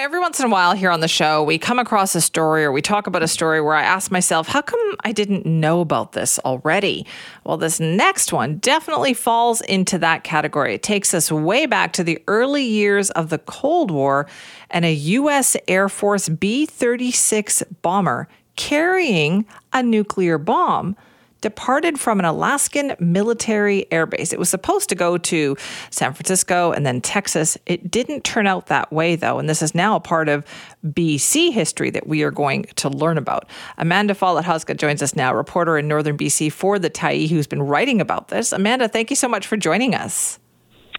Every once in a while here on the show, we come across a story or we talk about a story where I ask myself, how come I didn't know about this already? Well, this next one definitely falls into that category. It takes us way back to the early years of the Cold War and a U.S. Air Force B 36 bomber carrying a nuclear bomb departed from an Alaskan military airbase. It was supposed to go to San Francisco and then Texas. It didn't turn out that way, though, and this is now a part of BC history that we are going to learn about. Amanda Follett Hosgood joins us now, reporter in northern BC for the Tyee, who's been writing about this. Amanda, thank you so much for joining us.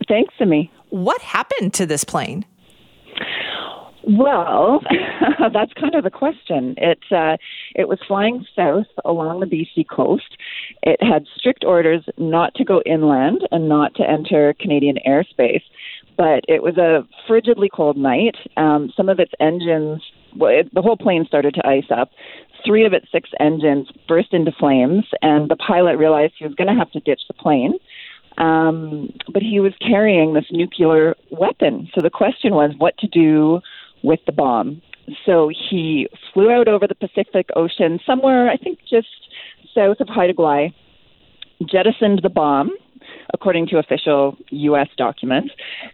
Thanks, Simi. What happened to this plane? Well, that's kind of the question. It uh, it was flying south along the BC coast. It had strict orders not to go inland and not to enter Canadian airspace. But it was a frigidly cold night. Um, some of its engines, well, it, the whole plane started to ice up. Three of its six engines burst into flames, and the pilot realized he was going to have to ditch the plane. Um, but he was carrying this nuclear weapon. So the question was what to do with the bomb. So he flew out over the Pacific Ocean, somewhere, I think, just south of Haida Gwaii, jettisoned the bomb, according to official U.S. documents,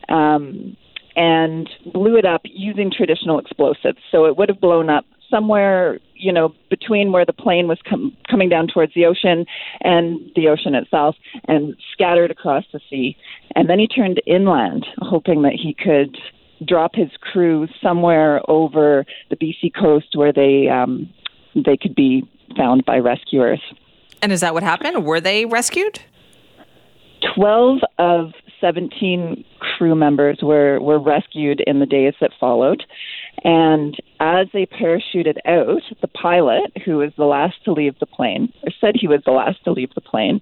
um, and blew it up using traditional explosives. So it would have blown up somewhere, you know, between where the plane was com- coming down towards the ocean and the ocean itself, and scattered across the sea. And then he turned inland, hoping that he could drop his crew somewhere over the BC coast where they um, they could be found by rescuers. And is that what happened? Were they rescued? 12 of 17 crew members were, were rescued in the days that followed. And as they parachuted out, the pilot, who was the last to leave the plane, or said he was the last to leave the plane,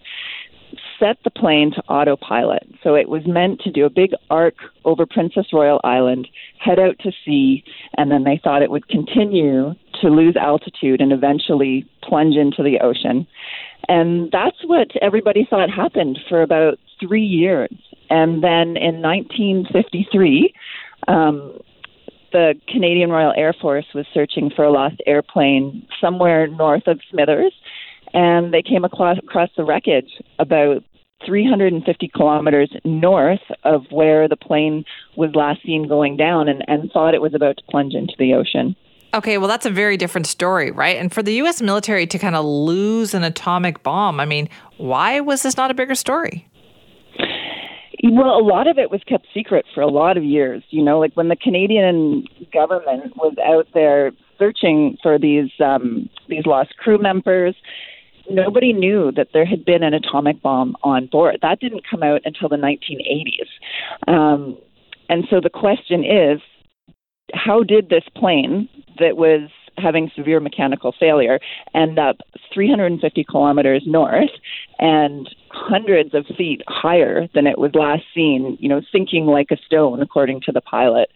set the plane to autopilot. So it was meant to do a big arc over Princess Royal Island, head out to sea, and then they thought it would continue to lose altitude and eventually plunge into the ocean. And that's what everybody thought happened for about three years. And then in 1953, um, the Canadian Royal Air Force was searching for a lost airplane somewhere north of Smithers and they came across, across the wreckage about 350 kilometers north of where the plane was last seen going down and, and thought it was about to plunge into the ocean. Okay, well, that's a very different story, right? And for the U.S. military to kind of lose an atomic bomb, I mean, why was this not a bigger story? Well, a lot of it was kept secret for a lot of years. You know, like when the Canadian government was out there searching for these um, these lost crew members, nobody knew that there had been an atomic bomb on board. That didn't come out until the 1980s. Um, and so the question is how did this plane that was having severe mechanical failure end up 350 kilometers north and hundreds of feet higher than it was last seen, you know, sinking like a stone, according to the pilot.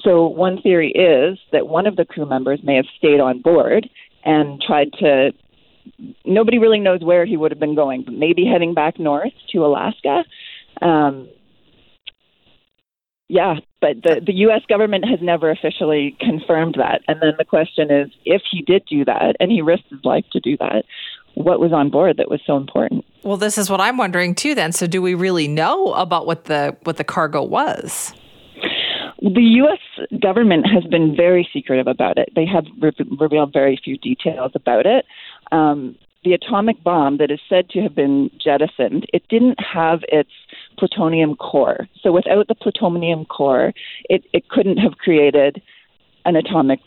So, one theory is that one of the crew members may have stayed on board and tried to nobody really knows where he would have been going, but maybe heading back north to Alaska. Um, yeah, but the, the U.S. government has never officially confirmed that. And then the question is if he did do that and he risked his life to do that, what was on board that was so important? Well, this is what I'm wondering too then. So do we really know about what the what the cargo was? The U.S. government has been very secretive about it. They have re- revealed very few details about it. Um, the atomic bomb that is said to have been jettisoned, it didn't have its plutonium core. So without the plutonium core, it, it couldn't have created an atomic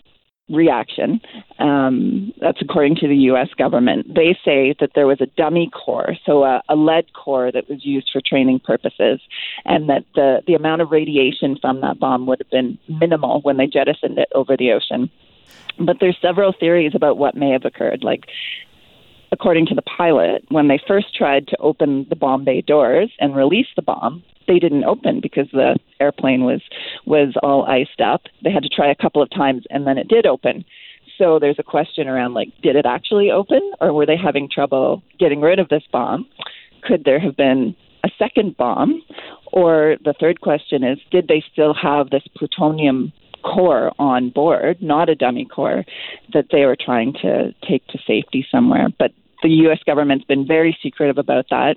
reaction. Um, that's according to the U.S. government. They say that there was a dummy core, so a, a lead core that was used for training purposes, and that the, the amount of radiation from that bomb would have been minimal when they jettisoned it over the ocean. But there's several theories about what may have occurred. Like, according to the pilot, when they first tried to open the bomb bay doors and release the bomb, they didn't open because the airplane was was all iced up. They had to try a couple of times and then it did open. So there's a question around like did it actually open or were they having trouble getting rid of this bomb? Could there have been a second bomb? Or the third question is did they still have this plutonium core on board, not a dummy core, that they were trying to take to safety somewhere. But the U.S. government's been very secretive about that.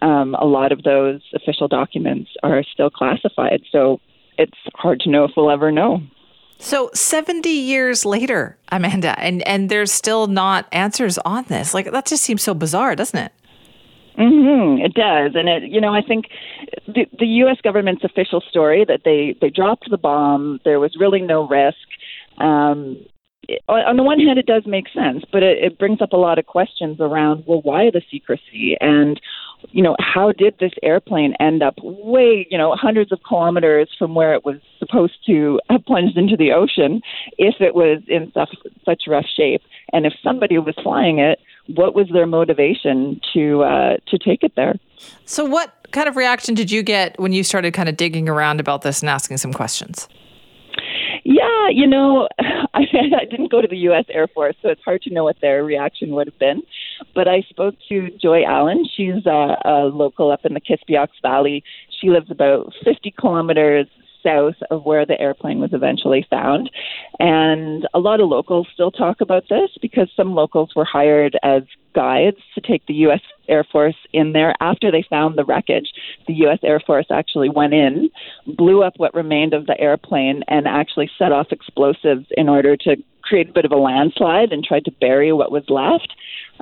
Um, a lot of those official documents are still classified, so it's hard to know if we'll ever know. So 70 years later, Amanda, and, and there's still not answers on this. Like that just seems so bizarre, doesn't it? Mm-hmm, it does, and it you know I think the, the U.S. government's official story that they they dropped the bomb. There was really no risk. Um, on the one hand, it does make sense, but it, it brings up a lot of questions around well, why the secrecy and you know, how did this airplane end up way, you know, hundreds of kilometers from where it was supposed to have plunged into the ocean if it was in such, such rough shape? And if somebody was flying it, what was their motivation to uh, to take it there? So, what kind of reaction did you get when you started kind of digging around about this and asking some questions? Yeah, you know, I, I didn't go to the U.S. Air Force, so it's hard to know what their reaction would have been. But I spoke to Joy Allen. She's a, a local up in the Kispiox Valley. She lives about 50 kilometers south of where the airplane was eventually found. And a lot of locals still talk about this because some locals were hired as guides to take the U.S. Air Force in there after they found the wreckage. The U.S. Air Force actually went in, blew up what remained of the airplane, and actually set off explosives in order to create a bit of a landslide and tried to bury what was left.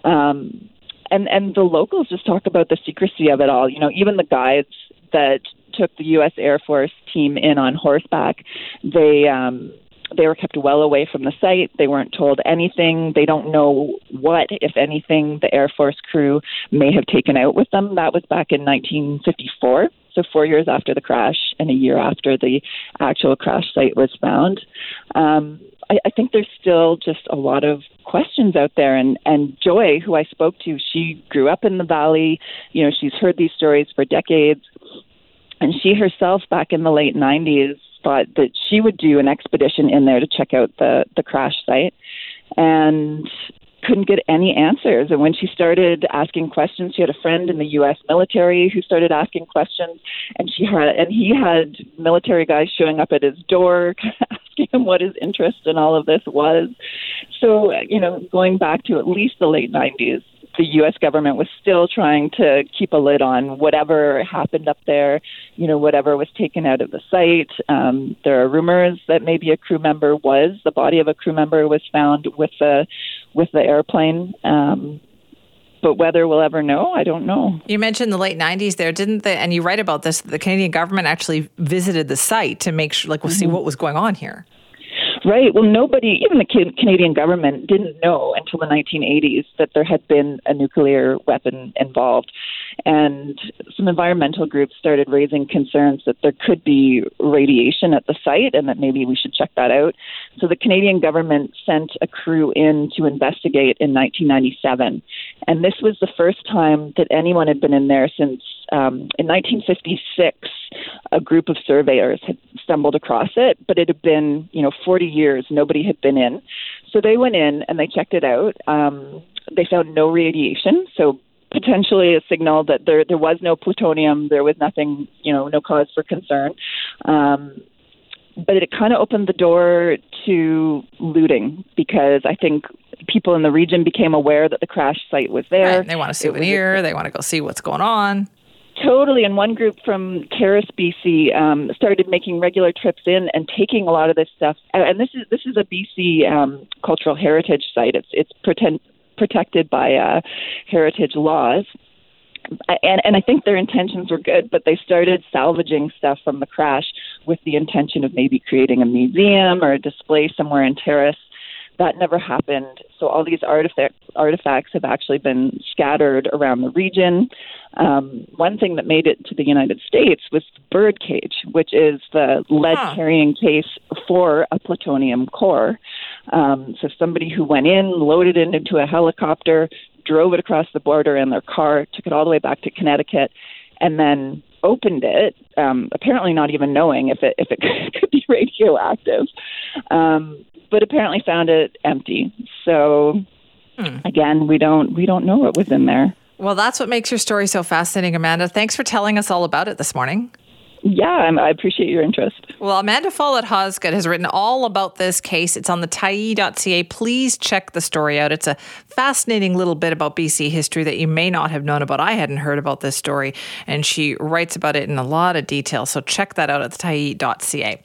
Um, and and the locals just talk about the secrecy of it all. You know, even the guides that took the U.S. Air Force team in on horseback, they um, they were kept well away from the site. They weren't told anything. They don't know what, if anything, the Air Force crew may have taken out with them. That was back in 1954, so four years after the crash and a year after the actual crash site was found. Um, I, I think there's still just a lot of questions out there. And, and Joy, who I spoke to, she grew up in the valley. You know, she's heard these stories for decades. And she herself, back in the late 90s, thought that she would do an expedition in there to check out the, the crash site and couldn't get any answers. And when she started asking questions, she had a friend in the U.S. military who started asking questions, and she had and he had military guys showing up at his door, asking him what his interest in all of this was. So, you know, going back to at least the late '90s, the U.S. government was still trying to keep a lid on whatever happened up there, you know, whatever was taken out of the site. Um, there are rumors that maybe a crew member was the body of a crew member was found with the with the airplane. Um, but whether we'll ever know, I don't know. You mentioned the late '90s there, didn't they? And you write about this. The Canadian government actually visited the site to make sure, like, we'll mm-hmm. see what was going on here. Right. Well, nobody, even the Canadian government, didn't know until the 1980s that there had been a nuclear weapon involved. And some environmental groups started raising concerns that there could be radiation at the site and that maybe we should check that out. So the Canadian government sent a crew in to investigate in 1997. And this was the first time that anyone had been in there since um, in 1956. A group of surveyors had stumbled across it, but it had been, you know, 40 years nobody had been in. So they went in and they checked it out. Um, they found no radiation, so potentially a signal that there there was no plutonium, there was nothing, you know, no cause for concern. Um, but it kind of opened the door to looting because I think people in the region became aware that the crash site was there. Right. They want a souvenir. They want to go see what's going on. Totally. And one group from Terrace, BC, um, started making regular trips in and taking a lot of this stuff. And this is this is a BC um, cultural heritage site. It's it's pretend, protected by uh, heritage laws. And, and I think their intentions were good, but they started salvaging stuff from the crash with the intention of maybe creating a museum or a display somewhere in Terrace. That never happened. So all these artifact, artifacts have actually been scattered around the region. Um, one thing that made it to the United States was the bird cage, which is the lead carrying case for a plutonium core. Um, so somebody who went in, loaded it into a helicopter, drove it across the border in their car, took it all the way back to Connecticut, and then opened it, um, apparently not even knowing if it if it could be radioactive, um, but apparently found it empty. So hmm. again, we don't we don't know what was in there. Well, that's what makes your story so fascinating, Amanda. Thanks for telling us all about it this morning. Yeah, i appreciate your interest. Well, Amanda Follett Hosgood has written all about this case. It's on the tyee.ca. Please check the story out. It's a fascinating little bit about BC history that you may not have known about. I hadn't heard about this story, and she writes about it in a lot of detail. So check that out at the tyee.ca.